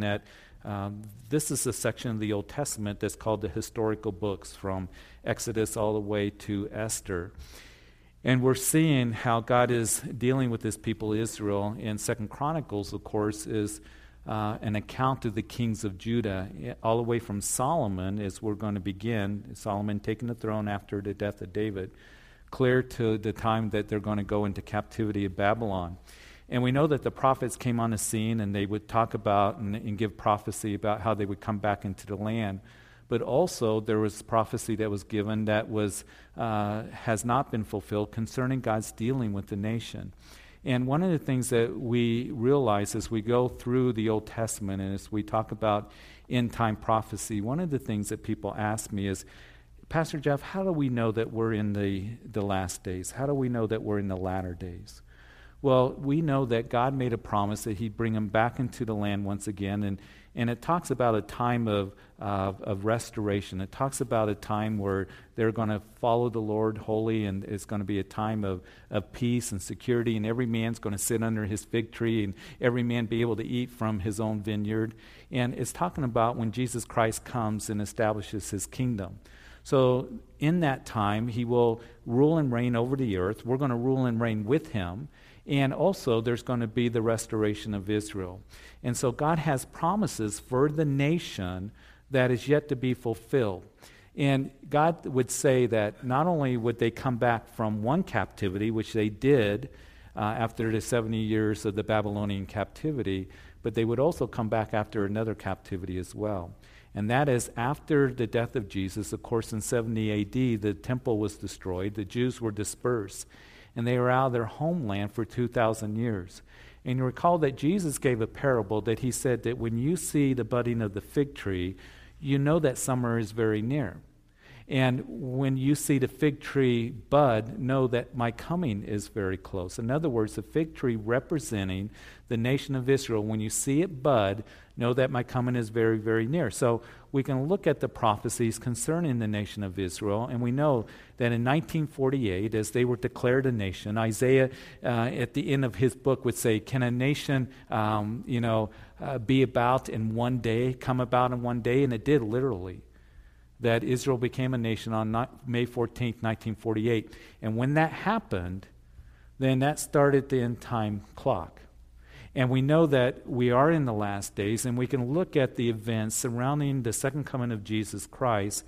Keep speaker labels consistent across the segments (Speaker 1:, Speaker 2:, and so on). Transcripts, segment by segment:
Speaker 1: at um, this is a section of the Old Testament that's called the historical books from Exodus all the way to Esther. And we're seeing how God is dealing with his people Israel. In Second Chronicles, of course, is uh, an account of the kings of Judah, all the way from Solomon, as we're going to begin. Solomon taking the throne after the death of David, clear to the time that they're going to go into captivity of Babylon. And we know that the prophets came on the scene and they would talk about and, and, give prophecy about how they would come back into the land. But also, there was prophecy that was given that was, uh, has not been fulfilled concerning God's dealing with the nation. And one of the things that we realize as we go through the Old Testament and as we talk about end time prophecy, one of the things that people ask me is, Pastor Jeff, how do we know that we're in the, the last days? How do we know that we're in the latter days? Well, we know that God made a promise that He'd bring them back into the land once again. And, and it talks about a time of, uh, of restoration. It talks about a time where they're going to follow the Lord wholly, and it's going to be a time of, of peace and security, and every man's going to sit under his fig tree, and every man be able to eat from his own vineyard. And it's talking about when Jesus Christ comes and establishes His kingdom. So, in that time, He will rule and reign over the earth. We're going to rule and reign with Him. And also, there's going to be the restoration of Israel. And so, God has promises for the nation that is yet to be fulfilled. And God would say that not only would they come back from one captivity, which they did uh, after the 70 years of the Babylonian captivity, but they would also come back after another captivity as well. And that is after the death of Jesus, of course, in 70 AD, the temple was destroyed, the Jews were dispersed and they were out of their homeland for 2,000 years. And you recall that Jesus gave a parable that he said that when you see the budding of the fig tree, you know that summer is very near. And when you see the fig tree bud, know that my coming is very close. In other words, the fig tree representing the nation of Israel, when you see it bud, know that my coming is very, very near. So we can look at the prophecies concerning the nation of Israel, and we know that in 1948, as they were declared a nation, Isaiah, uh, at the end of his book, would say, Can a nation, um, you know, uh, be about in one day, come about in one day? And it did literally. That Israel became a nation on May 14, 1948. And when that happened, then that started the end time clock. And we know that we are in the last days, and we can look at the events surrounding the second coming of Jesus Christ.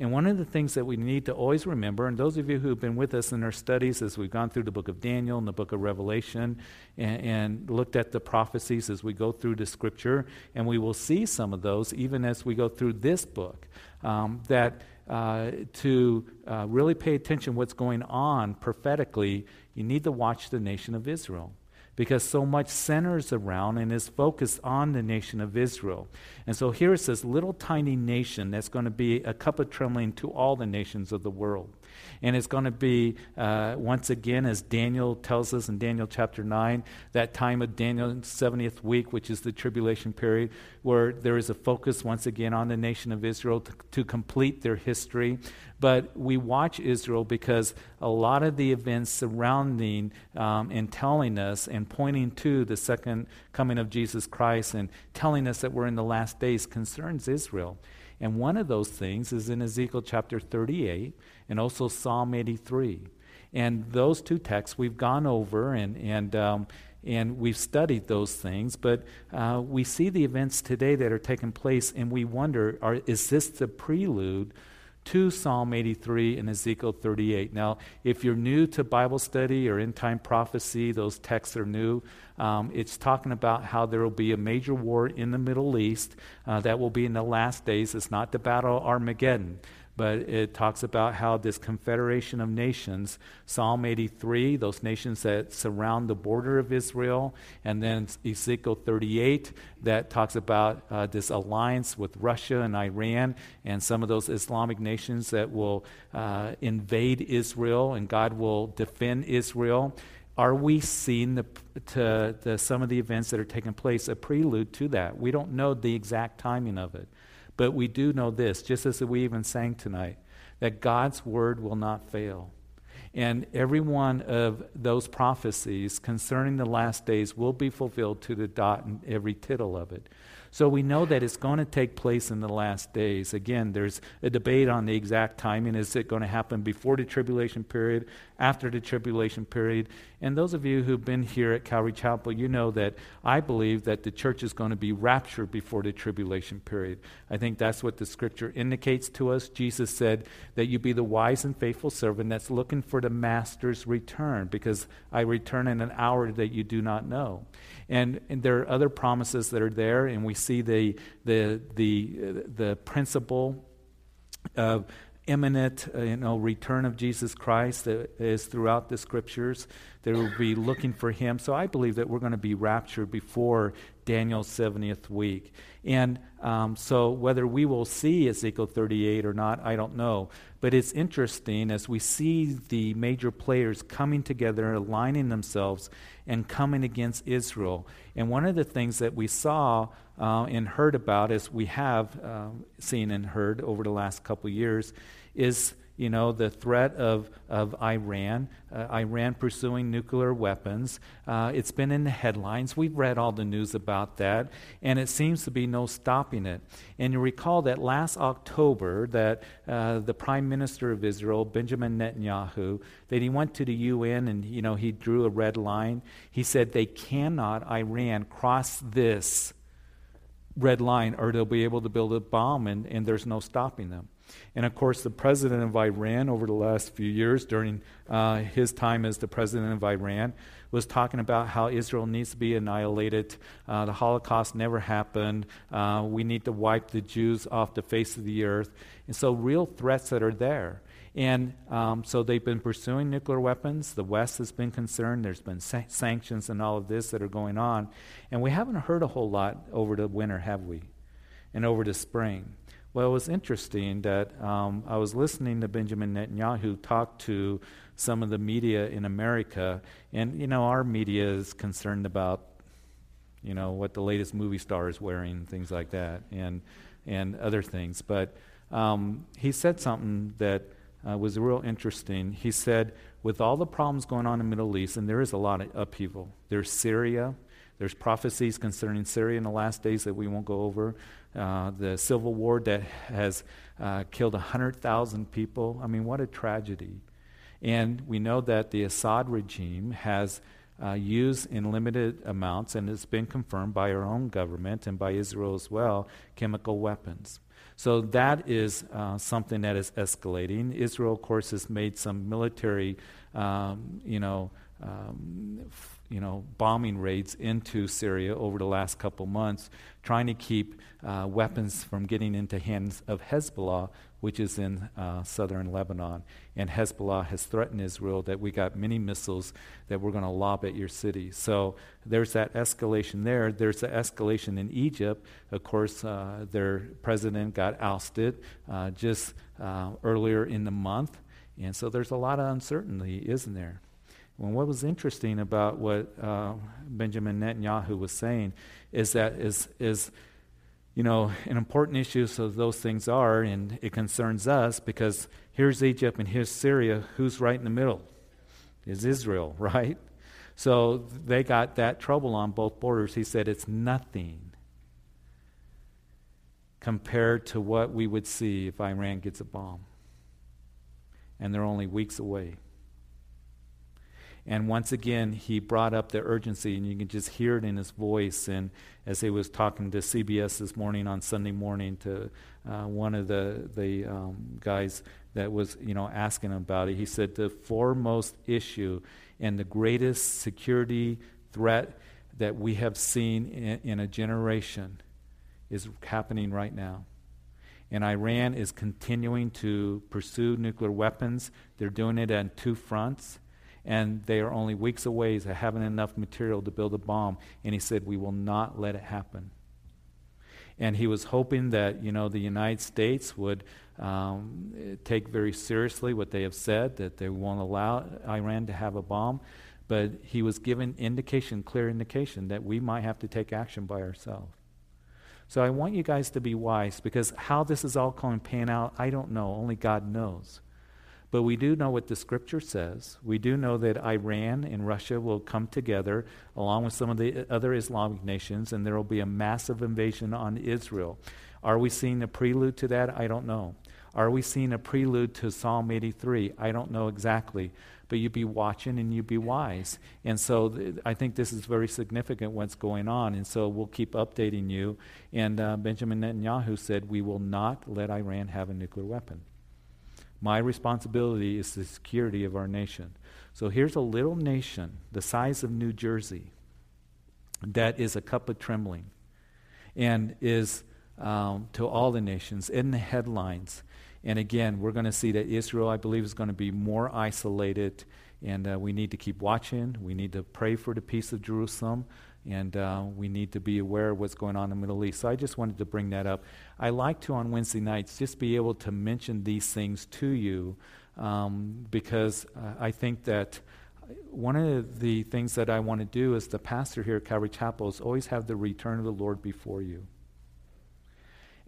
Speaker 1: And one of the things that we need to always remember, and those of you who have been with us in our studies as we've gone through the book of Daniel and the book of Revelation and, and looked at the prophecies as we go through the scripture, and we will see some of those even as we go through this book, um, that uh, to uh, really pay attention what's going on prophetically, you need to watch the nation of Israel because so much centers around and is focused on the nation of Israel. And so here it's this little tiny nation that's going to be a cup of trembling to all the nations of the world. And it's going to be, uh, once again, as Daniel tells us in Daniel chapter 9, that time of Daniel's 70th week, which is the tribulation period, where there is a focus once again on the nation of Israel to, to complete their history. But we watch Israel because a lot of the events surrounding um, and telling us and pointing to the second coming of Jesus Christ and telling us that we're in the last days concerns Israel. And one of those things is in Ezekiel chapter 38 and also Psalm 83. And those two texts we've gone over and, and, um, and we've studied those things, but uh, we see the events today that are taking place and we wonder are, is this the prelude to Psalm 83 and Ezekiel 38. Now, if you're new to Bible study or end time prophecy, those texts are new. Um, it's talking about how there will be a major war in the Middle East uh, that will be in the last days. It's not the battle of Armageddon but it talks about how this confederation of nations, Psalm 83, those nations that surround the border of Israel, and then Ezekiel 38, that talks about uh, this alliance with Russia and Iran and some of those Islamic nations that will uh, invade Israel and God will defend Israel. Are we seeing the, to, the, some of the events that are taking place a prelude to that? We don't know the exact timing of it. But we do know this, just as we even sang tonight, that God's word will not fail. And every one of those prophecies concerning the last days will be fulfilled to the dot and every tittle of it. So we know that it's going to take place in the last days. Again, there's a debate on the exact timing. Is it going to happen before the tribulation period, after the tribulation period? And those of you who've been here at Calvary Chapel, you know that I believe that the church is going to be raptured before the tribulation period. I think that's what the scripture indicates to us. Jesus said that you be the wise and faithful servant that's looking for the master's return because I return in an hour that you do not know. And, and there are other promises that are there, and we see the, the, the, the principle of imminent uh, you know, return of Jesus Christ that is throughout the scriptures. They will be looking for him. So I believe that we're going to be raptured before Daniel's 70th week. And um, so whether we will see Ezekiel 38 or not, I don't know. But it's interesting as we see the major players coming together, aligning themselves, and coming against Israel. And one of the things that we saw uh, and heard about, as we have uh, seen and heard over the last couple years, is you know, the threat of, of Iran, uh, Iran pursuing nuclear weapons. Uh, it's been in the headlines. We've read all the news about that, and it seems to be no stopping it. And you recall that last October, that uh, the Prime Minister of Israel, Benjamin Netanyahu, that he went to the UN and, you know, he drew a red line. He said they cannot, Iran, cross this red line or they'll be able to build a bomb, and, and there's no stopping them. And of course, the president of Iran over the last few years, during uh, his time as the president of Iran, was talking about how Israel needs to be annihilated. Uh, the Holocaust never happened. Uh, we need to wipe the Jews off the face of the earth. And so, real threats that are there. And um, so they've been pursuing nuclear weapons. The West has been concerned. There's been sa- sanctions and all of this that are going on. And we haven't heard a whole lot over the winter, have we? And over the spring. Well, it was interesting that um, I was listening to Benjamin Netanyahu talk to some of the media in America, and you know our media is concerned about, you know, what the latest movie star is wearing, things like that, and and other things. But um, he said something that uh, was real interesting. He said, with all the problems going on in the Middle East, and there is a lot of upheaval. There's Syria. There's prophecies concerning Syria in the last days that we won't go over. Uh, the civil war that has uh, killed 100,000 people. I mean, what a tragedy. And we know that the Assad regime has uh, used in limited amounts, and it's been confirmed by our own government and by Israel as well, chemical weapons. So that is uh, something that is escalating. Israel, of course, has made some military, um, you know, um, you know, bombing raids into Syria over the last couple months, trying to keep uh, weapons from getting into hands of Hezbollah, which is in uh, southern Lebanon. And Hezbollah has threatened Israel that we got many missiles that we're going to lob at your city. So there's that escalation there. There's the escalation in Egypt. Of course, uh, their president got ousted uh, just uh, earlier in the month. And so there's a lot of uncertainty, isn't there? Well, what was interesting about what uh, Benjamin Netanyahu was saying is that is is you know an important issue. So those things are, and it concerns us because here's Egypt and here's Syria. Who's right in the middle? Is Israel, right? So they got that trouble on both borders. He said it's nothing compared to what we would see if Iran gets a bomb, and they're only weeks away. And once again, he brought up the urgency, and you can just hear it in his voice. And as he was talking to CBS this morning on Sunday morning to uh, one of the, the um, guys that was you know, asking about it, he said, The foremost issue and the greatest security threat that we have seen in, in a generation is happening right now. And Iran is continuing to pursue nuclear weapons. They're doing it on two fronts and they are only weeks away to having enough material to build a bomb. And he said, We will not let it happen. And he was hoping that, you know, the United States would um, take very seriously what they have said, that they won't allow Iran to have a bomb. But he was given indication, clear indication, that we might have to take action by ourselves. So I want you guys to be wise because how this is all going to pan out, I don't know. Only God knows. But we do know what the scripture says. We do know that Iran and Russia will come together along with some of the other Islamic nations, and there will be a massive invasion on Israel. Are we seeing a prelude to that? I don't know. Are we seeing a prelude to Psalm 83? I don't know exactly. But you be watching and you be wise. And so th- I think this is very significant what's going on. And so we'll keep updating you. And uh, Benjamin Netanyahu said, We will not let Iran have a nuclear weapon. My responsibility is the security of our nation. So here's a little nation the size of New Jersey that is a cup of trembling and is um, to all the nations in the headlines. And again, we're going to see that Israel, I believe, is going to be more isolated, and uh, we need to keep watching. We need to pray for the peace of Jerusalem, and uh, we need to be aware of what's going on in the Middle East. So I just wanted to bring that up. I like to, on Wednesday nights, just be able to mention these things to you um, because uh, I think that one of the things that I want to do as the pastor here at Calvary Chapel is always have the return of the Lord before you.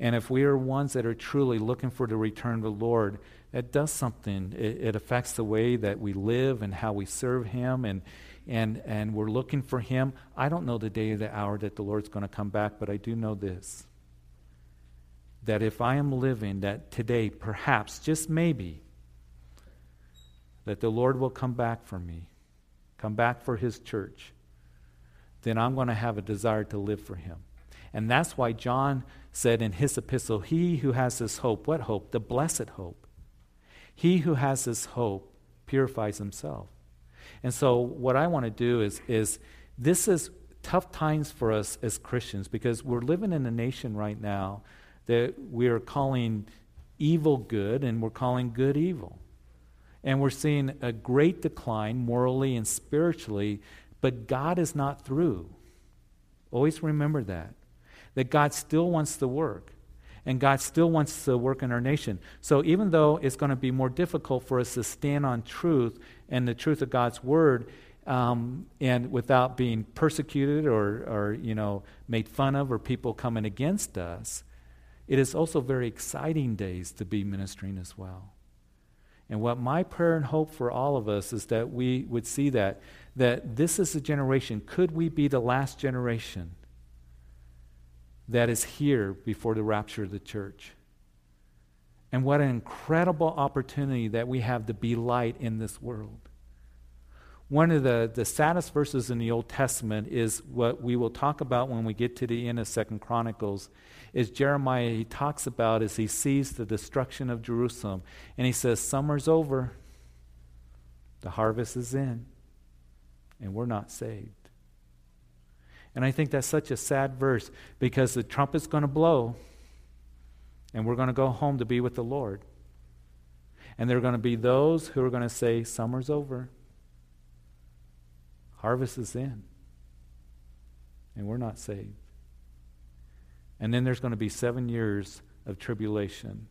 Speaker 1: And if we are ones that are truly looking for the return of the Lord, that does something. It, it, affects the way that we live and how we serve Him, and, and, and we're looking for Him. I don't know the day or the hour that the Lord's going to come back, but I do know this that if I am living, that today, perhaps, just maybe, that the Lord will come back for me, come back for His church, then I'm going to have a desire to live for Him. And that's why John said in his epistle, He who has this hope, what hope? The blessed hope. He who has this hope purifies himself. And so, what I want to do is, is this is tough times for us as Christians because we're living in a nation right now that we are calling evil good and we're calling good evil. And we're seeing a great decline morally and spiritually, but God is not through. Always remember that that God still wants to work. And God still wants to work in our nation. So even though it's going to be more difficult for us to stand on truth and the truth of God's word, um, and without being persecuted or, or you know made fun of or people coming against us, it is also very exciting days to be ministering as well. And what my prayer and hope for all of us is that we would see that that this is a generation. Could we be the last generation that is here before the rapture of the church. And what an incredible opportunity that we have to be light in this world. One of the, the saddest verses in the Old Testament is what we will talk about when we get to the end of Second Chronicles. Is Jeremiah he talks about as he sees the destruction of Jerusalem, and he says, "Summer's over, the harvest is in, and we're not saved." And I think that's such a sad verse because the trumpet's going to blow and we're going to go home to be with the Lord. And there are going to be those who are going to say, Summer's over, harvest is in, and we're not saved. And then there's going to be seven years of tribulation.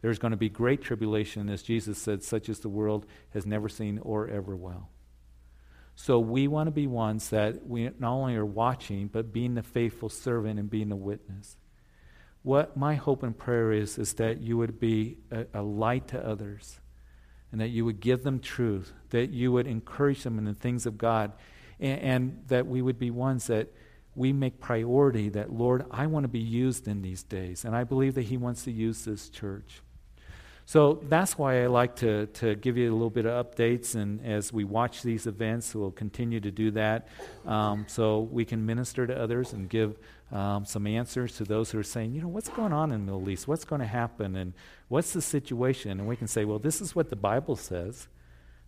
Speaker 1: There's going to be great tribulation, as Jesus said, such as the world has never seen or ever will. So we want to be ones that we not only are watching, but being the faithful servant and being the witness. What my hope and prayer is, is that you would be a, a light to others and that you would give them truth, that you would encourage them in the things of God, and, and that we would be ones that we make priority that, Lord, I want to be used in these days. And I believe that He wants to use this church. So that's why I like to, to give you a little bit of updates, and as we watch these events, we'll continue to do that um, so we can minister to others and give um, some answers to those who are saying, you know, what's going on in the Middle East? What's going to happen? And what's the situation? And we can say, well, this is what the Bible says.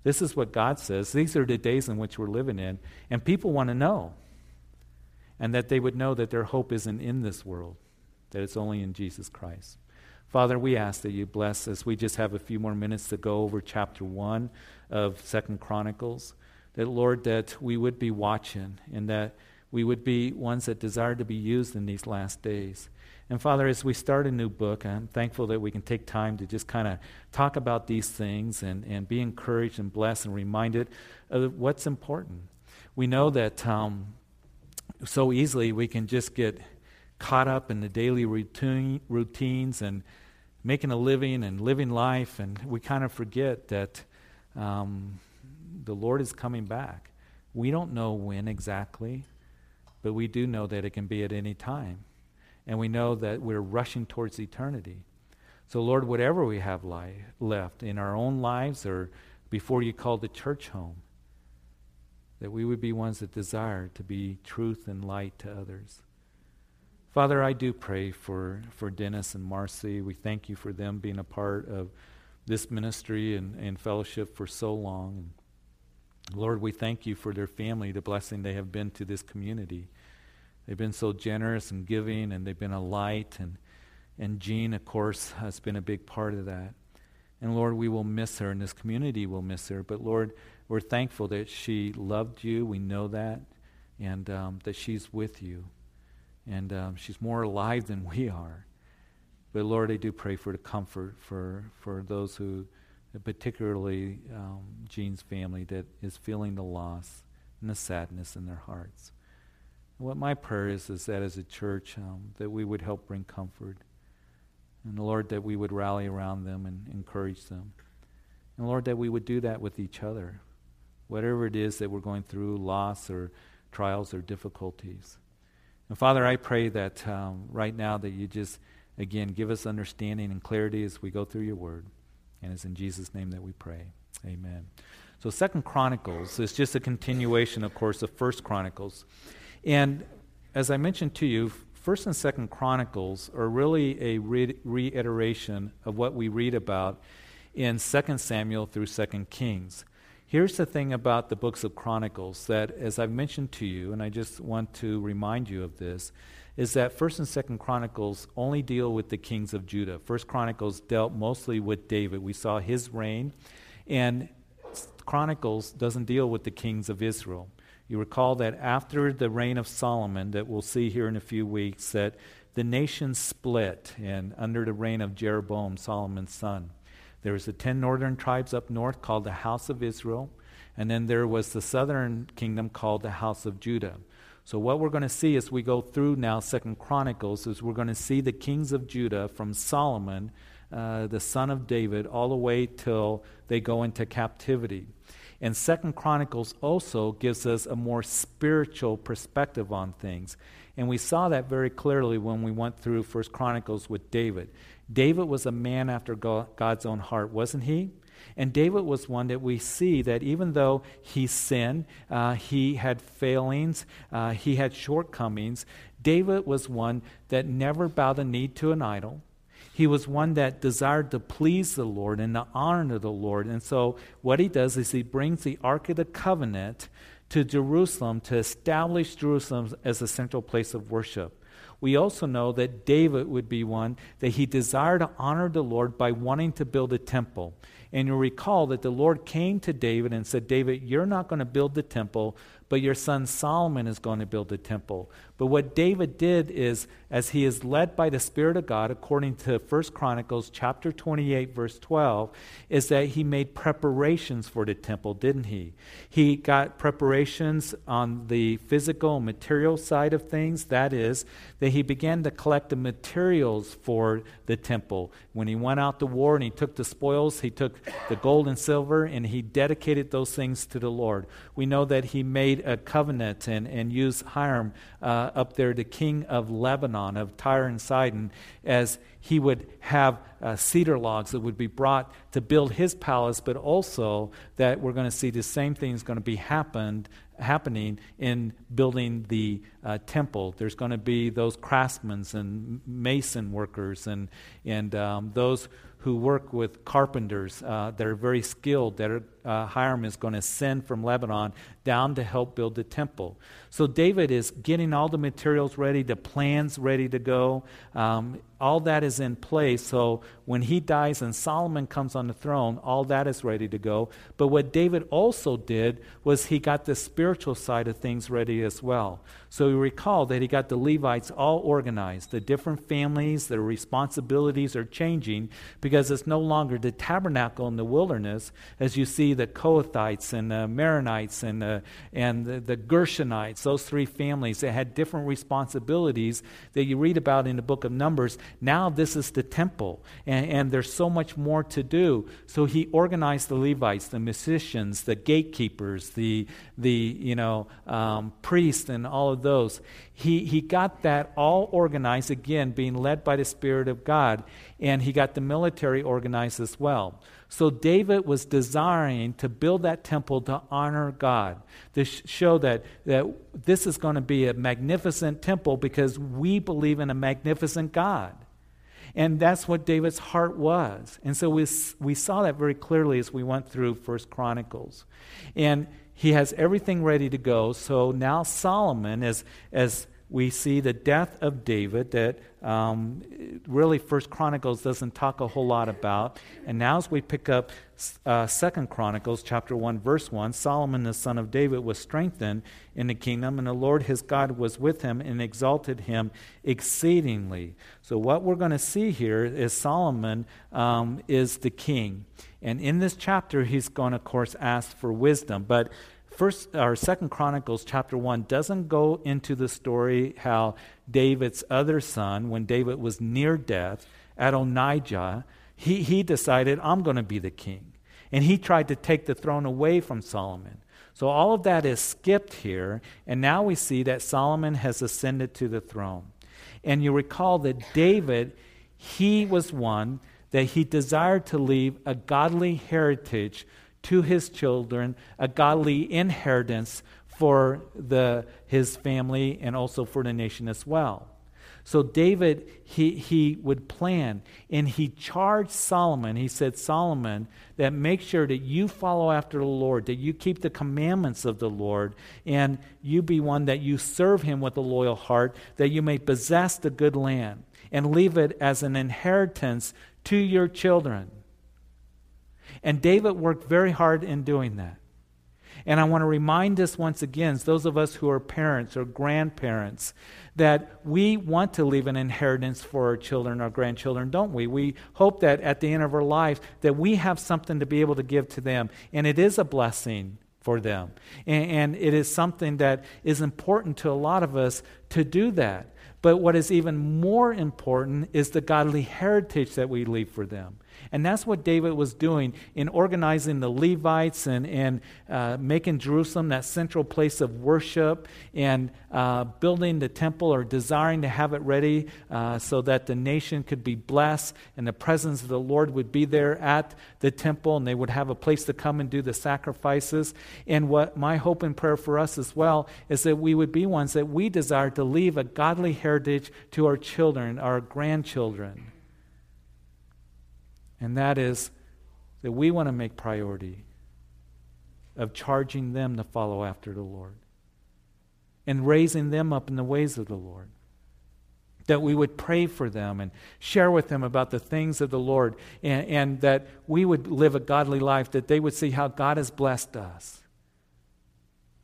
Speaker 1: This is what God says. These are the days in which we're living in. And people want to know. And that they would know that their hope isn't in this world, that it's only in Jesus Christ. Father, we ask that you bless us. We just have a few more minutes to go over chapter 1 of Second Chronicles. That, Lord, that we would be watching and that we would be ones that desire to be used in these last days. And Father, as we start a new book, I'm thankful that we can take time to just kind of talk about these things and, and be encouraged and blessed and reminded of what's important. We know that um, so easily we can just get caught up in the daily routine, routines and making a living and living life, and we kind of forget that um, the Lord is coming back. We don't know when exactly, but we do know that it can be at any time. And we know that we're rushing towards eternity. So, Lord, whatever we have li- left in our own lives or before you called the church home, that we would be ones that desire to be truth and light to others. Father, I do pray for, for Dennis and Marcy. We thank you for them being a part of this ministry and, and fellowship for so long. And Lord, we thank you for their family, the blessing they have been to this community. They've been so generous and giving, and they've been a light. And, and Jean, of course, has been a big part of that. And Lord, we will miss her, and this community will miss her. But Lord, we're thankful that she loved you. We know that. And um, that she's with you and um, she's more alive than we are. But Lord, I do pray for the comfort for, for those who, particularly um, Jean's family, that is feeling the loss and the sadness in their hearts. And what my prayer is is that as a church, um, that we would help bring comfort. And Lord, that we would rally around them and encourage them. And Lord, that we would do that with each other. Whatever it is that we're going through, loss or trials or difficulties. And Father, I pray that um, right now that you just, again, give us understanding and clarity as we go through your word. And it's in Jesus' name that we pray. Amen. So Second Chronicles is just a continuation, of course, of First Chronicles. And as I mentioned to you, First and Second Chronicles are really a re- reiteration of what we read about in Second Samuel through Second Kings. Here's the thing about the books of Chronicles that, as I've mentioned to you, and I just want to remind you of this, is that First and Second Chronicles only deal with the kings of Judah. First Chronicles dealt mostly with David. We saw his reign, and Chronicles doesn't deal with the kings of Israel. You recall that after the reign of Solomon, that we'll see here in a few weeks, that the nation split, and under the reign of Jeroboam, Solomon's son. There was the ten northern tribes up north called the house of Israel, and then there was the southern kingdom called the house of Judah. So what we're going to see as we go through now Second Chronicles is we're going to see the kings of Judah from Solomon, uh, the son of David, all the way till they go into captivity. And Second Chronicles also gives us a more spiritual perspective on things. And we saw that very clearly when we went through First Chronicles with David. David was a man after God's own heart, wasn't he? And David was one that we see that even though he sinned, uh, he had failings, uh, he had shortcomings, David was one that never bowed the knee to an idol. He was one that desired to please the Lord and to honor the Lord. And so, what he does is he brings the Ark of the Covenant to Jerusalem to establish Jerusalem as a central place of worship we also know that David would be one that he desired to honor the Lord by wanting to build a temple. And you'll recall that the Lord came to David and said, David, you're not going to build the temple, but your son Solomon is going to build the temple. But what David did is, as he is led by the Spirit of God, according to 1 Chronicles chapter 28, verse 12, is that he made preparations for the temple, didn't he? He got preparations on the physical and material side of things. That is, that he began to collect the materials for the temple. When he went out to war and he took the spoils, he took the gold and silver and he dedicated those things to the Lord. We know that he made a covenant and, and used Hiram. Uh, up there, the king of Lebanon, of Tyre and Sidon, as he would have uh, cedar logs that would be brought to build his palace, but also that we're going to see the same thing is going to be happened, happening in building the uh, temple. There's going to be those craftsmen and mason workers and, and um, those who work with carpenters uh, that are very skilled, that are, uh, Hiram is going to send from Lebanon down to help build the temple. So David is getting all the materials ready, the plans ready to go. Um, all that is in place. So when he dies and Solomon comes on the throne, all that is ready to go. But what David also did was he got the spiritual side of things ready as well. So you recall that he got the Levites all organized. The different families, their responsibilities are changing because it's no longer the tabernacle in the wilderness, as you see the Kohathites and the Merarites and, the, and the, the Gershonites, those three families that had different responsibilities that you read about in the book of Numbers. Now this is the temple, and, and there's so much more to do. So he organized the Levites, the musicians, the gatekeepers, the, the you know, um, priests, and all of those. He, he got that all organized, again, being led by the Spirit of God, and he got the military organized as well. So David was desiring to build that temple to honor God, to show that, that this is going to be a magnificent temple because we believe in a magnificent God. And that's what David's heart was. And so we, we saw that very clearly as we went through First Chronicles. And he has everything ready to go. So now Solomon, as, as we see the death of David that um, really First Chronicles doesn't talk a whole lot about. And now as we pick up uh, Second Chronicles chapter 1 verse 1, Solomon the son of David was strengthened in the kingdom and the Lord his God was with him and exalted him exceedingly. So what we're going to see here is Solomon um, is the king. And in this chapter he's going to of course ask for wisdom, but first or second chronicles chapter 1 doesn't go into the story how david's other son when david was near death adonijah he, he decided i'm going to be the king. And he tried to take the throne away from solomon. So all of that is skipped here and now we see that solomon has ascended to the throne. And you recall that david he was one that he desired to leave a godly heritage to his children a godly inheritance for the, his family and also for the nation as well. So David, he, he would plan and he charged Solomon. He said, Solomon, that make sure that you follow after the Lord, that you keep the commandments of the Lord, and you be one that you serve him with a loyal heart, that you may possess the good land and leave it as an inheritance to your children. And David worked very hard in doing that. And I want to remind us once again, those of us who are parents or grandparents, that we want to leave an inheritance for our children, our grandchildren, don't we? We hope that at the end of our life that we have something to be able to give to them. And it is a blessing for them. And, and it is something that is important to a lot of us to do that. But what is even more important is the godly heritage that we leave for them. And that's what David was doing in organizing the Levites and, and uh, making Jerusalem that central place of worship and uh, building the temple or desiring to have it ready uh, so that the nation could be blessed and the presence of the Lord would be there at the temple and they would have a place to come and do the sacrifices. And what my hope and prayer for us as well is that we would be ones that we desire to leave a godly heritage to our children, our grandchildren. And that is that we want to make priority of charging them to follow after the Lord and raising them up in the ways of the Lord. That we would pray for them and share with them about the things of the Lord, and, and, that we would live a godly life, that they would see how God has blessed us.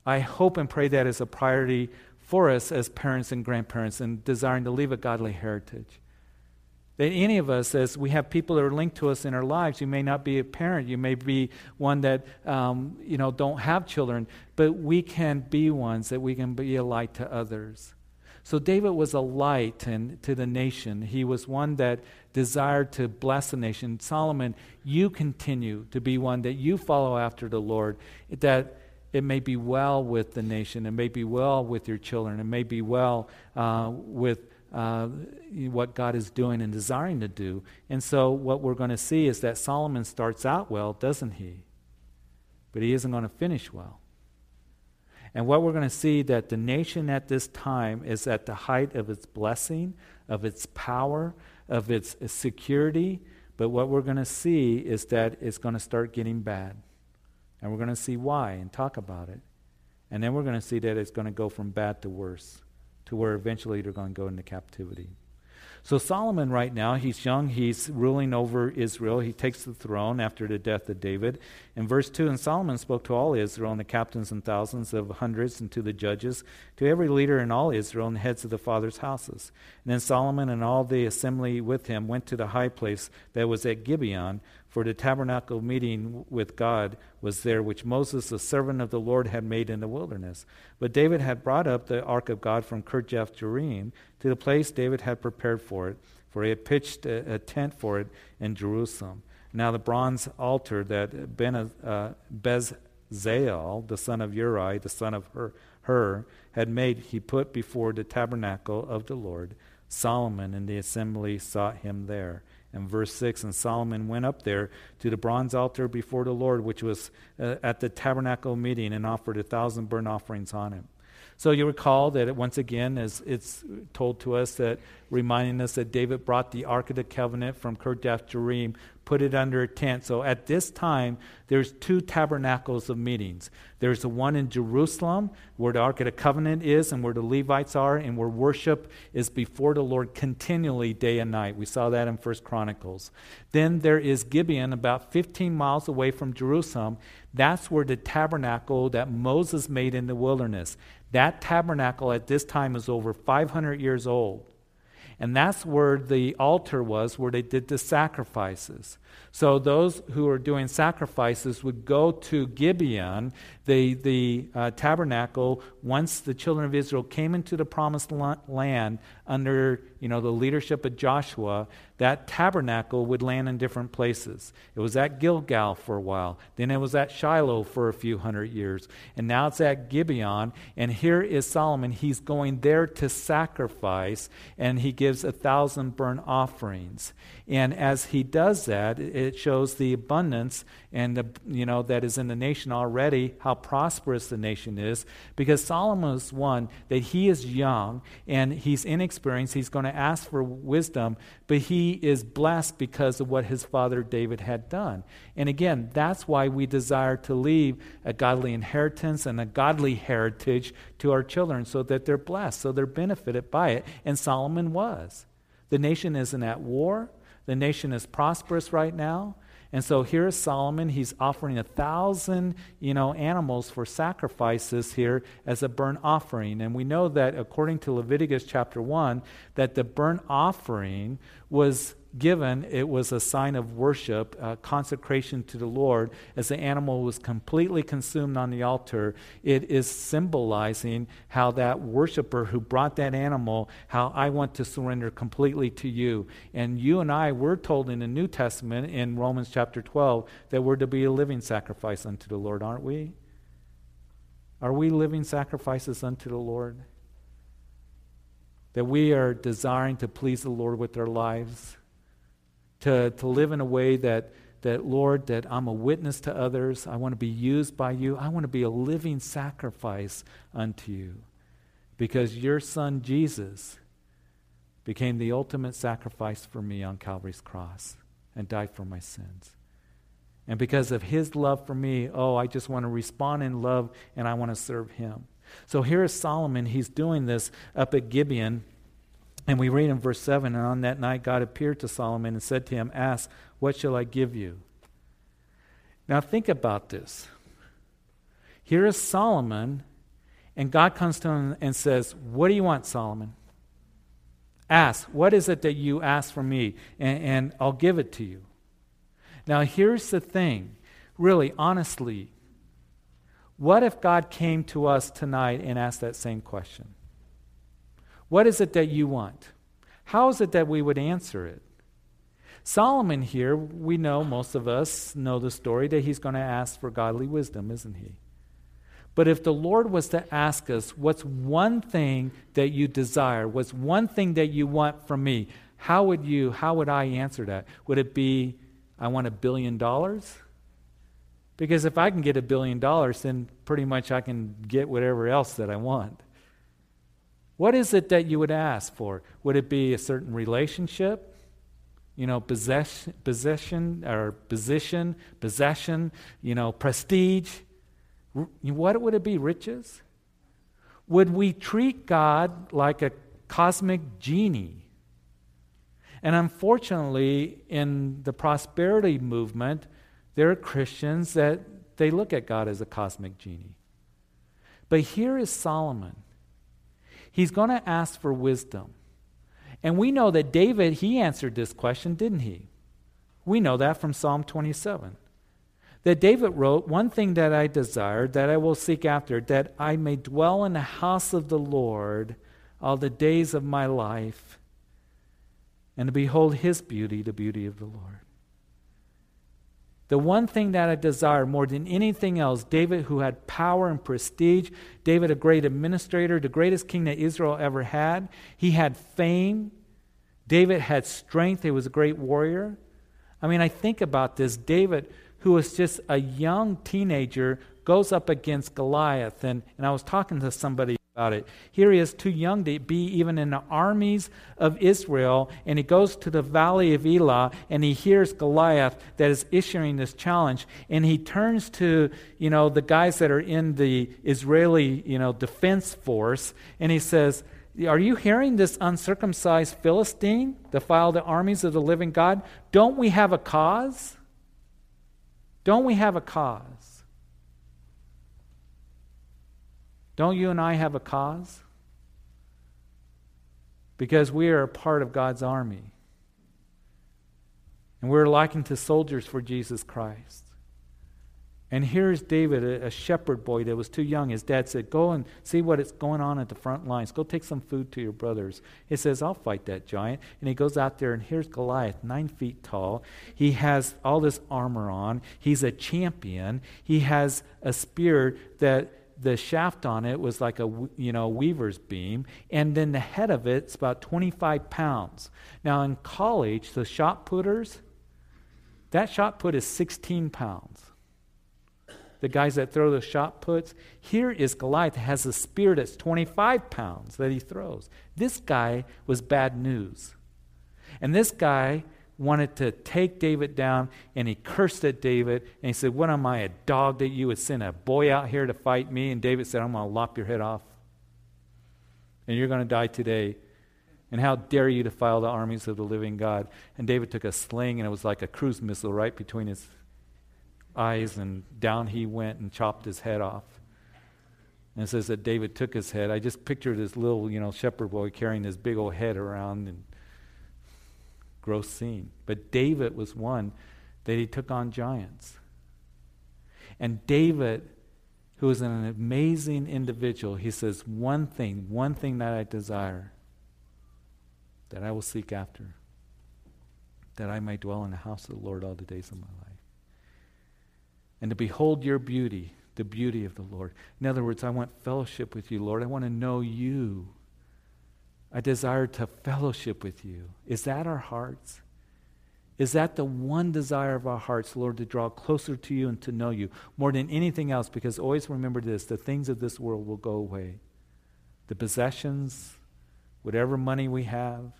Speaker 1: I hope and pray that is a priority for us as parents and grandparents and desiring to leave a godly heritage. That any of us, as we have people that are linked to us in our lives, you may not be a parent, you may be one that um, you know don't have children, but we can be ones that we can be a light to others. So David was a light and, to the nation. He was one that desired to bless the nation. Solomon, you continue to be one that you follow after the Lord, that it may be well with the nation, it may be well with your children, it may be well uh, with uh, what God is doing and desiring to do. And so, what we're going to see is that Solomon starts out well, doesn't he? But he isn't going to finish well. And what we're going to see that the nation at this time is at the height of its blessing, of its power, of its security. But what we're going to see is that it's going to start getting bad. And we're going to see why and talk about it. And then we're going to see that it's going to go from bad to worse to where eventually they're going to go into captivity. So Solomon right now, he's young, he's ruling over Israel. He takes the throne after the death of David. In verse 2, and Solomon spoke to all Israel, and the captains and thousands of hundreds, and to the judges, to every leader in all Israel, and the heads of the fathers' houses. And then Solomon and all the assembly with him went to the high place that was at Gibeon, for the tabernacle meeting with God was there, which Moses, the servant of the Lord, had made in the wilderness. But David had brought up the ark of God from Kirjath Jearim to the place David had prepared for it, for he had pitched a, a tent for it in Jerusalem. Now the bronze altar that ben, uh, Bezalel, the son of Uri, the son of Hur, Hur, had made, he put before the tabernacle of the Lord. Solomon and the assembly sought him there. And verse 6 And Solomon went up there to the bronze altar before the Lord, which was uh, at the tabernacle meeting, and offered a thousand burnt offerings on it. So you recall that it, once again, as it's told to us that reminding us that David brought the Ark of the Covenant from Kirjath Jearim, put it under a tent. So at this time, there's two tabernacles of meetings. There's the one in Jerusalem, where the Ark of the Covenant is, and where the Levites are, and where worship is before the Lord continually, day and night. We saw that in First Chronicles. Then there is Gibeon, about 15 miles away from Jerusalem. That's where the tabernacle that Moses made in the wilderness. That tabernacle at this time is over 500 years old. And that's where the altar was, where they did the sacrifices. So those who were doing sacrifices would go to Gibeon, the, the uh, tabernacle, once the children of Israel came into the promised land under you know, the leadership of Joshua, that tabernacle would land in different places. It was at Gilgal for a while. Then it was at Shiloh for a few hundred years. And now it's at Gibeon. And here is Solomon. He's going there to sacrifice, and he gives a thousand burnt offerings. And as he does that, it shows the abundance and the, you know that is in the nation already, how prosperous the nation is. Because Solomon is one that he is young and he's inexperienced. He's going to ask for wisdom, but he is blessed because of what his father David had done. And again, that's why we desire to leave a godly inheritance and a godly heritage to our children so that they're blessed, so they're benefited by it. And Solomon was. The nation isn't at war. The nation is prosperous right now. And so here is Solomon. He's offering a thousand, you know, animals for sacrifices here as a burnt offering. And we know that according to Leviticus chapter 1, that the burnt offering was given, it was a sign of worship, uh, consecration to the Lord. As the animal was completely consumed on the altar, it is symbolizing how that worshiper who brought that animal, how I want to surrender completely to you. And you and I, we're told in the New Testament in Romans chapter 12 that we're to be a living sacrifice unto the Lord, aren't we? Are we living sacrifices unto the Lord? That we are desiring to please the Lord with our lives? To, to live in a way that, that, Lord, that I'm a witness to others. I want to be used by you. I want to be a living sacrifice unto you. Because your son Jesus became the ultimate sacrifice for me on Calvary's cross and died for my sins. And because of his love for me, oh, I just want to respond in love and I want to serve him. So here is Solomon. He's doing this up at Gibeon. And we read in verse 7 And on that night God appeared to Solomon and said to him, Ask, what shall I give you? Now think about this. Here is Solomon, and God comes to him and says, What do you want, Solomon? Ask, what is it that you ask from me? And, and I'll give it to you. Now, here's the thing really, honestly, what if God came to us tonight and asked that same question? What is it that you want? How is it that we would answer it? Solomon here, we know, most of us know the story that he's going to ask for godly wisdom, isn't he? But if the Lord was to ask us, what's one thing that you desire? What's one thing that you want from me? How would you, how would I answer that? Would it be, I want a billion dollars? Because if I can get a billion dollars, then pretty much I can get whatever else that I want. What is it that you would ask for? Would it be a certain relationship? You know, possession, possession or position, possession, you know, prestige. What would it be? Riches? Would we treat God like a cosmic genie? And unfortunately, in the prosperity movement, there are Christians that they look at God as a cosmic genie. But here is Solomon. He's going to ask for wisdom. And we know that David, he answered this question, didn't he? We know that from Psalm 27. That David wrote, One thing that I desire, that I will seek after, that I may dwell in the house of the Lord all the days of my life, and to behold his beauty, the beauty of the Lord. The one thing that I desire more than anything else, David, who had power and prestige, David, a great administrator, the greatest king that Israel ever had, he had fame. David had strength. He was a great warrior. I mean, I think about this. David, who was just a young teenager, goes up against Goliath. And, and I was talking to somebody about it. Here he is too young to be even in the armies of Israel, and he goes to the valley of Elah and he hears Goliath that is issuing this challenge, and he turns to you know the guys that are in the Israeli you know defense force, and he says. Are you hearing this uncircumcised Philistine defile the armies of the living God? Don't we have a cause? Don't we have a cause? Don't you and I have a cause? Because we are a part of God's army. And we're likened to soldiers for Jesus Christ. And here's David, a, shepherd boy that was too young. His dad said, Go and see what is going on at the front lines. Go take some food to your brothers. He says, I'll fight that giant. And he goes out there, and here's Goliath, nine feet tall. He has all this armor on. He's a champion. He has a spear that the shaft on it was like a you know weaver's beam and then the head of it's about 25 pounds. Now in college the shot putters that shot put is 16 pounds. The guys that throw the shot puts here is goliath has a spear that's 25 pounds that he throws. This guy was bad news. And this guy wanted to take David down, and he cursed at David, and he said, What am I, a dog that you would send a boy out here to fight me? And David said, I'm going to lop your head off, and you're going to die today. And how dare you defile the armies of the living God? And David took a sling, and it was like a cruise missile right between his eyes, and down he went and chopped his head off. And it says that David took his head. I just pictured this little, you know, shepherd boy carrying this big old head around and gross scene. But David was one that he took on giants. And David, who is an amazing individual, he says, One thing, one thing that I desire, that I will seek after, that I may dwell in the house of the Lord all the days of my life. And to behold your beauty, the beauty of the Lord. In other words, I want fellowship with you, Lord. I want to know you. I desire to fellowship with you. Is that our hearts? Is that the one desire of our hearts, Lord, to draw closer to you and to know you more than anything else? Because always remember this the things of this world will go away. The possessions, whatever money we have,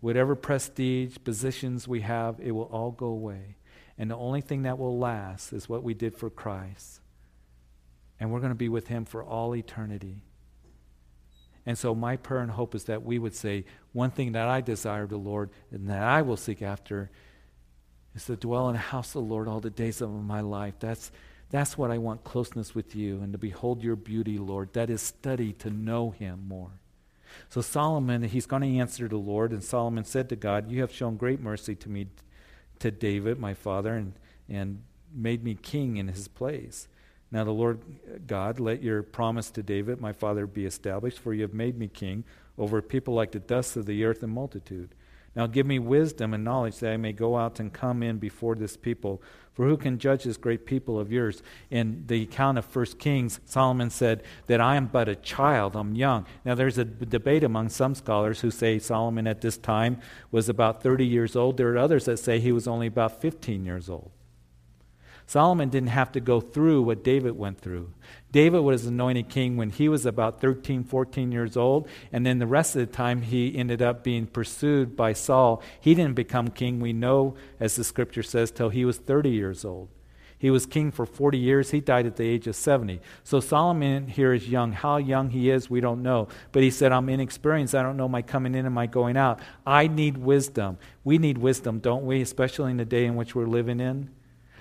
Speaker 1: whatever prestige, positions we have, it will all go away. And the only thing that will last is what we did for Christ. And we're going to be with Him for all eternity. And so, my prayer and hope is that we would say, one thing that I desire the Lord and that I will seek after is to dwell in the house of the Lord all the days of my life. That's, that's what I want closeness with you and to behold your beauty, Lord. That is study to know him more. So, Solomon, he's going to answer the Lord, and Solomon said to God, You have shown great mercy to me, to David, my father, and, and made me king in his place. Now, the Lord God, let your promise to David, my father, be established, for you have made me king over people like the dust of the earth and multitude. Now, give me wisdom and knowledge that I may go out and come in before this people. For who can judge this great people of yours? In the account of First Kings, Solomon said that I am but a child, I'm young. Now, there's a debate among some scholars who say Solomon at this time was about 30 years old. There are others that say he was only about 15 years old. Solomon didn't have to go through what David went through. David was anointed king when he was about 13, 14 years old, and then the rest of the time he ended up being pursued by Saul. He didn't become king, we know, as the scripture says, till he was 30 years old. He was king for 40 years. He died at the age of 70. So Solomon here is young. How young he is, we don't know. But he said, I'm inexperienced. I don't know my coming in and my going out. I need wisdom. We need wisdom, don't we? Especially in the day in which we're living in.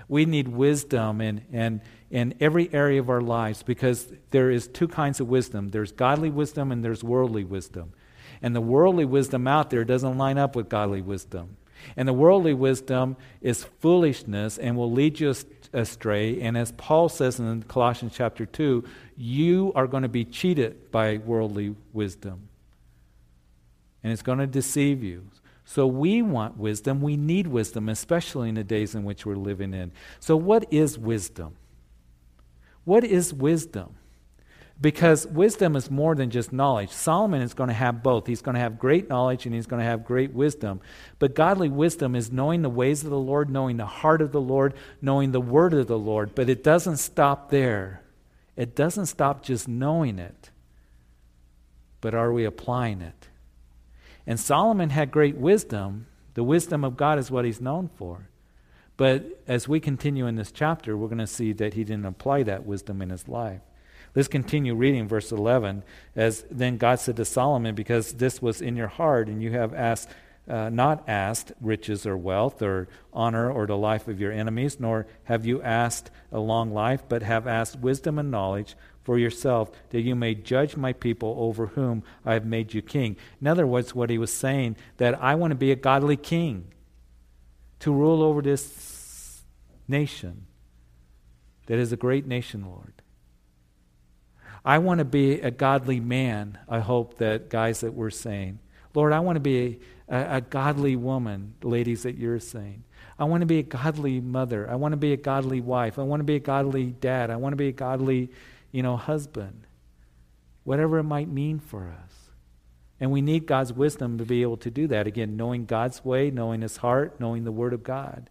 Speaker 1: We need wisdom in, in, in every area of our lives because there is two kinds of wisdom there's godly wisdom and there's worldly wisdom. And the worldly wisdom out there doesn't line up with godly wisdom. And the worldly wisdom is foolishness and will lead you astray. And as Paul says in Colossians chapter 2, you are going to be cheated by worldly wisdom. And it's going to deceive you. So we want wisdom. We need wisdom, especially in the days in which we're living in. So, what is wisdom? What is wisdom? Because wisdom is more than just knowledge. Solomon is going to have both. He's going to have great knowledge and he's going to have great wisdom. But godly wisdom is knowing the ways of the Lord, knowing the heart of the Lord, knowing the word of the Lord. But it doesn't stop there. It doesn't stop just knowing it. But are we applying it? And Solomon had great wisdom. The wisdom of God is what he's known for. But as we continue in this chapter, we're going to see that he didn't apply that wisdom in his life. Let's continue reading verse 11. As then God said to Solomon, Because this was in your heart, and you have asked, uh, not asked riches or wealth or honor or the life of your enemies, nor have you asked a long life, but have asked wisdom and knowledge for yourself, that you may judge my people over whom I have made you king. In other words, what he was saying, that I want to be a godly king to rule over this nation that is a great nation, Lord. I want to be a godly man, I hope that guys that we're saying. Lord, I want to be a, a, godly woman, ladies that you're saying. I want to be a godly mother. I want to be a godly wife. I want to be a godly dad. I want to be a godly, you know, husband. Whatever it might mean for us. And we need God's wisdom to be able to do that. Again, knowing God's way, knowing his heart, knowing the word of God.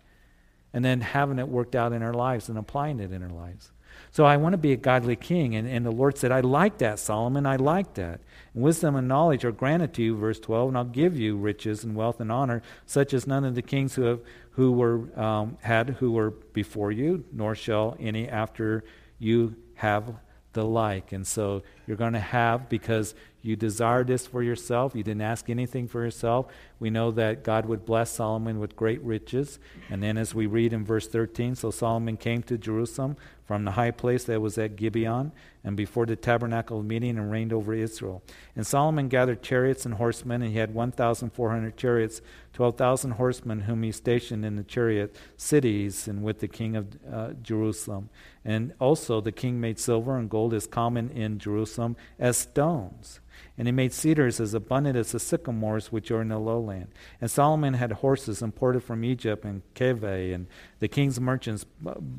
Speaker 1: And then having it worked out in our lives and applying it in our lives. So I want to be a godly king. And, and the Lord said, I like that, Solomon. I like that. And wisdom and knowledge are granted to you, verse 12, and I'll give you riches and wealth and honor, such as none of the kings who, have, who were, um, had who were before you, nor shall any after you have the like. And so you're going to have, because you desire this for yourself, you didn't ask anything for yourself. We know that God would bless Solomon with great riches. And then as we read in verse 13, so Solomon came to Jerusalem from the high place that was at Gibeon and before the tabernacle of meeting and reigned over Israel. And Solomon gathered chariots and horsemen, and he had 1,400 chariots, 12,000 horsemen, whom he stationed in the chariot cities and with the king of uh, Jerusalem. And also the king made silver and gold as common in Jerusalem as stones. And he made cedars as abundant as the sycamores which are in the lowland. And Solomon had horses imported from Egypt and Keveh, and the king's merchants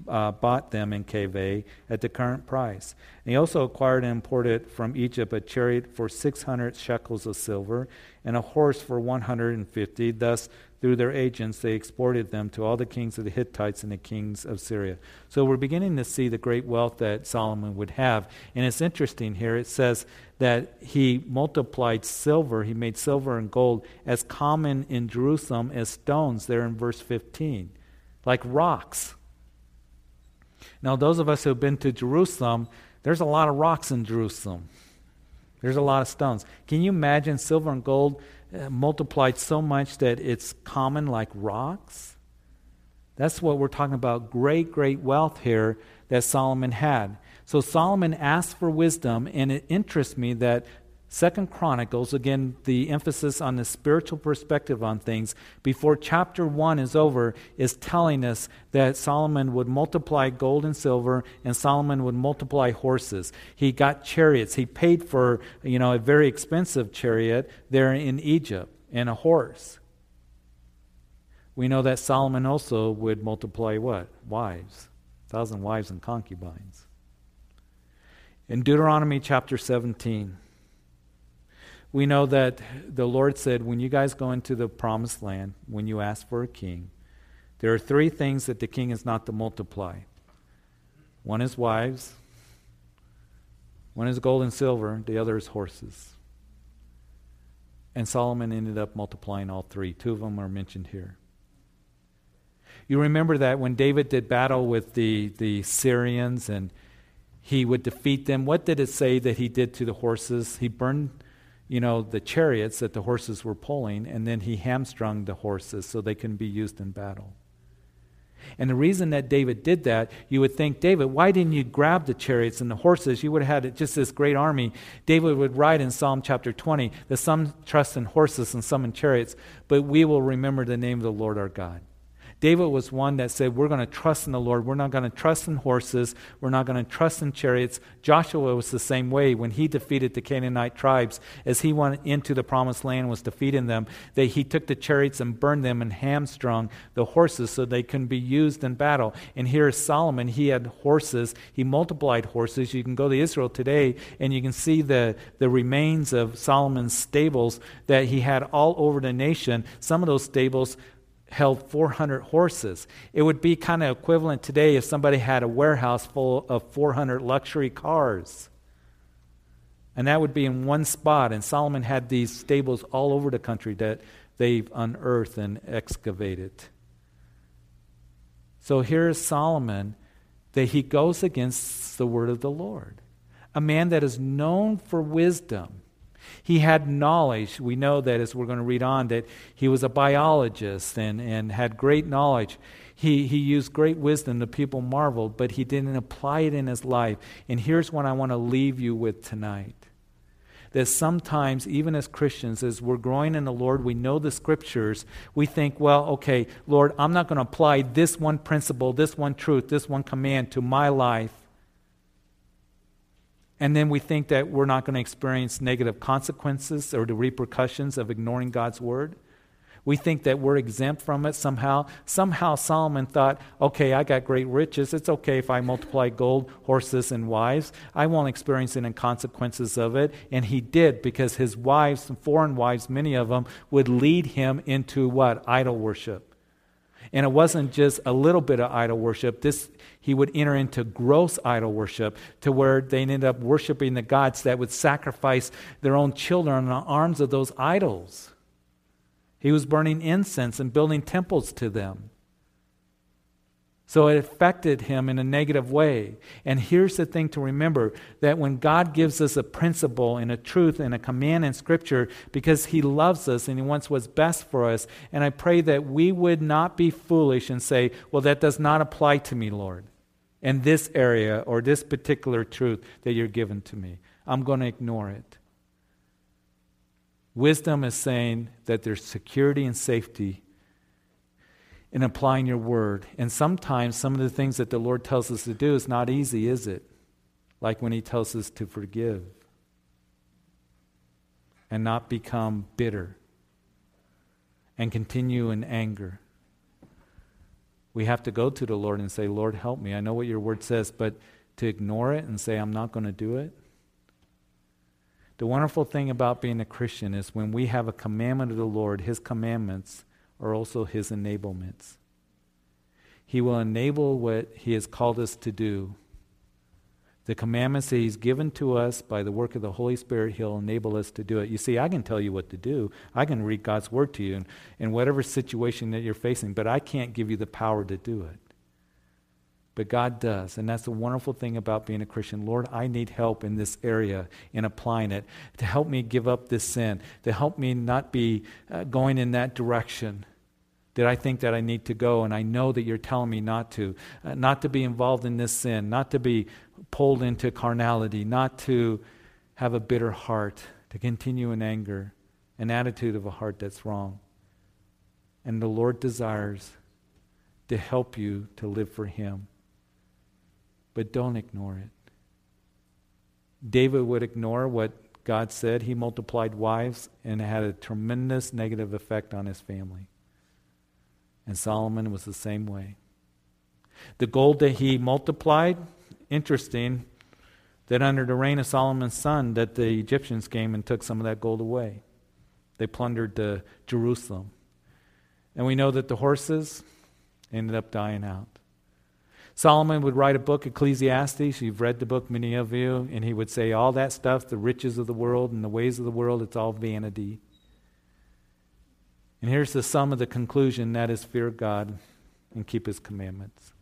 Speaker 1: uh, bought them in Keveh at the current price. And he also acquired and imported from Egypt a chariot for 600 shekels of silver, and a horse for 150. Thus through their agents, they exported them to all the kings of the Hittites and the kings of Syria. So we're beginning to see the great wealth that Solomon would have. And it's interesting here. It says that he multiplied silver, he made silver and gold as common in Jerusalem as stones, there in verse 15, like rocks. Now, those of us who have been to Jerusalem, there's a lot of rocks in Jerusalem. There's a lot of stones. Can you imagine silver and gold uh, multiplied so much that it's common like rocks. That's what we're talking about great, great wealth here that Solomon had. So Solomon asked for wisdom, and it interests me that Second Chronicles, again, the emphasis on the spiritual perspective on things, before chapter 1 is over, is telling us that Solomon would multiply gold and silver, and Solomon would multiply horses. He got chariots. He paid for, you know, a very expensive chariot there in Egypt, and a horse. We know that Solomon also would multiply what? Wives. A thousand wives and concubines. In Deuteronomy chapter 17, we know that the Lord said, when you guys go into the promised land, when you ask for a king, there are three things that the king is not to multiply one is wives, one is gold and silver, the other is horses. And Solomon ended up multiplying all three. Two of them are mentioned here. You remember that when David did battle with the, the Syrians and he would defeat them, what did it say that he did to the horses? He burned, you know, the chariots that the horses were pulling, and then he hamstrung the horses so they couldn't be used in battle. And the reason that David did that, you would think, David, why didn't you grab the chariots and the horses? You would have had just this great army. David would write in Psalm chapter 20 that some trust in horses and some in chariots, but we will remember the name of the Lord our God. David was one that said, We're going to trust in the Lord. We're not going to trust in horses. We're not going to trust in chariots. Joshua was the same way when he defeated the Canaanite tribes as he went into the promised land, was defeating them. That he took the chariots and burned them and hamstrung the horses so they couldn't be used in battle. And here is Solomon. He had horses. He multiplied horses. You can go to Israel today and you can see the, the remains of Solomon's stables that he had all over the nation. Some of those stables held 400 horses. It would be kind of equivalent today if somebody had a warehouse full of 400 luxury cars. And that would be in one spot. And Solomon had these stables all over the country that they've unearthed and excavated. So here is Solomon that he goes against the word of the Lord. A man that is known for wisdom he had knowledge. We know that as we're going to read on, that he was a biologist and, and had great knowledge. He, he used great wisdom. The people marveled, but he didn't apply it in his life. And here's what I want to leave you with tonight that sometimes, even as Christians, as we're growing in the Lord, we know the scriptures, we think, well, okay, Lord, I'm not going to apply this one principle, this one truth, this one command to my life. And then we think that we're not going to experience negative consequences or the repercussions of ignoring God's word. We think that we're exempt from it somehow. Somehow Solomon thought, okay, I got great riches. It's okay if I multiply gold, horses, and wives. I won't experience any consequences of it. And he did because his wives, foreign wives, many of them, would lead him into what? Idol worship. And it wasn't just a little bit of idol worship. This he would enter into gross idol worship to where they ended up worshiping the gods that would sacrifice their own children in the arms of those idols. He was burning incense and building temples to them. So it affected him in a negative way. And here's the thing to remember that when God gives us a principle and a truth and a command in Scripture, because He loves us and He wants what's best for us, and I pray that we would not be foolish and say, well, that does not apply to me, Lord, in this area or this particular truth that you're given to me. I'm going to ignore it. Wisdom is saying that there's security and safety in applying your word. And sometimes some of the things that the Lord tells us to do is not easy, is it? Like when He tells us to forgive and not become bitter and continue in anger. We have to go to the Lord and say, Lord, help me. I know what your word says, but to ignore it and say, I'm not going to do it. The wonderful thing about being a Christian is when we have a commandment of the Lord, His commandments, are also His enablements. He will enable what He has called us to do. The commandments that He's given to us by the work of the Holy Spirit, He'll enable us to do it. You see, I can tell you what to do. I can read God's Word to you in, in whatever situation that you're facing, but I can't give you the power to do it. But God does. And that's the wonderful thing about being a Christian. Lord, I need help in this area in applying it to help me give up this sin, to help me not be uh, going in that direction that I think that I need to go, and I know that you're telling me not to, uh, not to be involved in this sin, not to be pulled into carnality, not to have a bitter heart, to continue in anger, an attitude of a heart that's wrong. And the Lord desires to help you to live for Him. But don't ignore it. David would ignore what God said. He multiplied wives and had a tremendous negative effect on his family. And Solomon was the same way. The gold that he multiplied, interesting that under the reign of Solomon's son that the Egyptians came and took some of that gold away. They plundered the Jerusalem. And we know that the horses ended up dying out. Solomon would write a book, Ecclesiastes. You've read the book, many of you, and he would say all that stuff, the riches of the world and the ways of the world, it's all vanity. And here's the sum of the conclusion that is fear God and keep his commandments.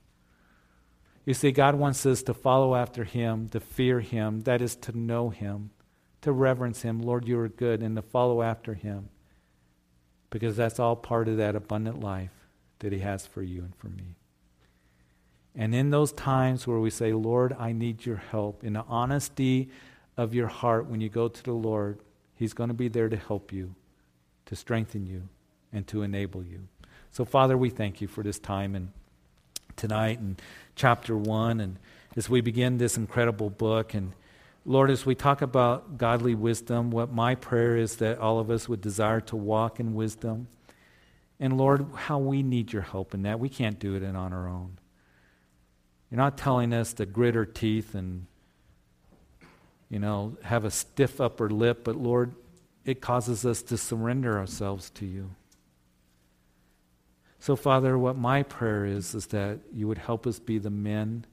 Speaker 1: You see, God wants us to follow after him, to fear him, that is, to know him, to reverence him. Lord, you are good, and to follow after him. Because that's all part of that abundant life that he has for you and for me. And in those times where we say, Lord, I need your help, in the honesty of your heart, when you go to the Lord, He's going to be there to help you, to strengthen you, and to enable you. So, Father, we thank you for this time and tonight and chapter one, and as we begin this incredible book. And Lord, as we talk about godly wisdom, what my prayer is that all of us would desire to walk in wisdom. And Lord, how we need your help in that. We can't do it on our own. You're not telling us to grit our teeth and, you know, have a stiff upper lip, but Lord, it causes us to surrender ourselves to you. So, Father, what my prayer is, is that you would help us be the men,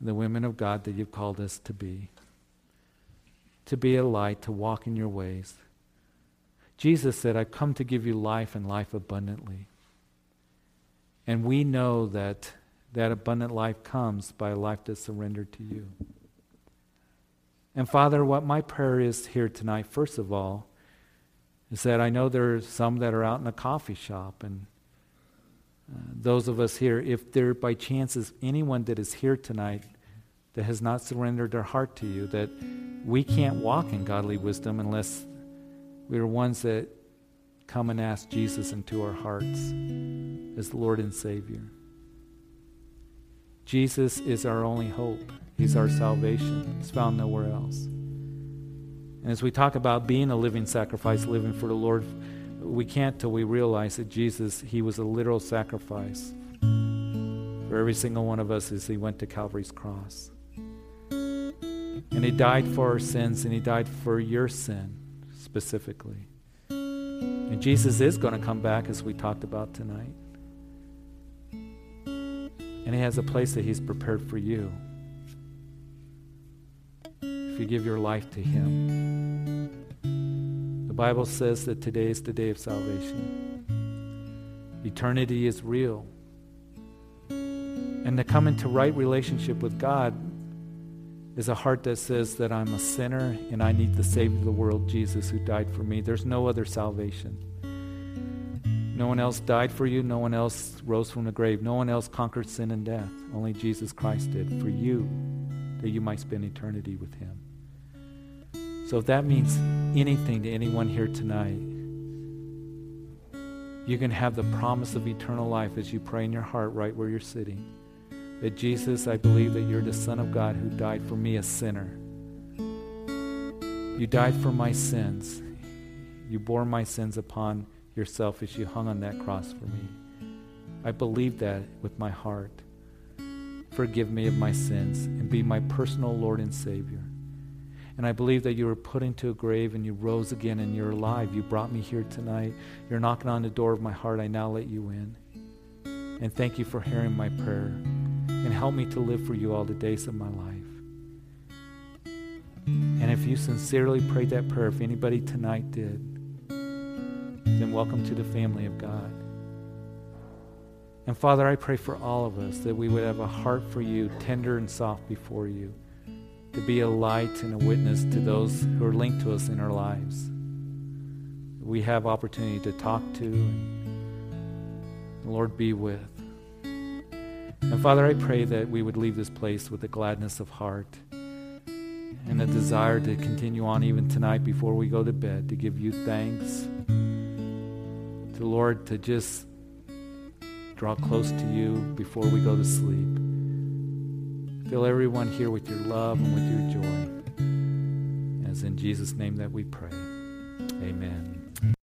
Speaker 1: the women of God that you've called us to be. To be a light, to walk in your ways. Jesus said, I've come to give you life and life abundantly. And we know that that abundant life comes by a life that's surrendered to you. And Father, what my prayer is here tonight, first of all, is that I know there are some that are out in a coffee shop, and those of us here, if there by chance is anyone that is here tonight that has not surrendered their heart to you, that we can't walk in godly wisdom unless we are ones that come and ask Jesus into our hearts as Lord and Savior. Jesus is our only hope. He's our salvation. It's found nowhere else. And as we talk about being a living sacrifice, living for the Lord, we can't till we realize that Jesus, He was a literal sacrifice for every single one of us as He went to Calvary's cross. And He died for our sins, and He died for your sin specifically. And Jesus is going to come back as we talked about tonight. And He has a place that He's prepared for you. If you give your life to Him, Bible says that today is the day of salvation. Eternity is real. And to come into right relationship with God is a heart that says that I'm a sinner and I need the Savior of the world, Jesus, who died for me. There's no other salvation. No one else died for you. No one else rose from the grave. No one else conquered sin and death. Only Jesus Christ did for you, that you might spend eternity with Him. So if that means anything to anyone here tonight, you can have the promise of eternal life as you pray in your heart right where you're sitting. That Jesus, I believe that you're the Son of God who died for me, a sinner. You died for my sins. You bore my sins upon yourself as you hung on that cross for me. I believe that with my heart. Forgive me of my sins and be my personal Lord and Savior. And I believe that you were put into a grave and you rose again and you're alive. You brought me here tonight. You're knocking on the door of my heart. I now let you in. And thank you for hearing my prayer. And help me to live for you all the days of my life. And if you sincerely prayed that prayer, if anybody tonight did, then welcome to the family of God. And Father, I pray for all of us that we would have a heart for you, tender and soft before you, to be a light and a witness to those who are linked to us in our lives. We have opportunity to talk to, and Lord, be with. And Father, I pray that we would leave this place with a gladness of heart and a desire to continue on even tonight before we go to bed to give you thanks to Lord to just draw close to you before we go to sleep. Fill everyone here with your love and with your joy. As in Jesus' name that we pray. Amen.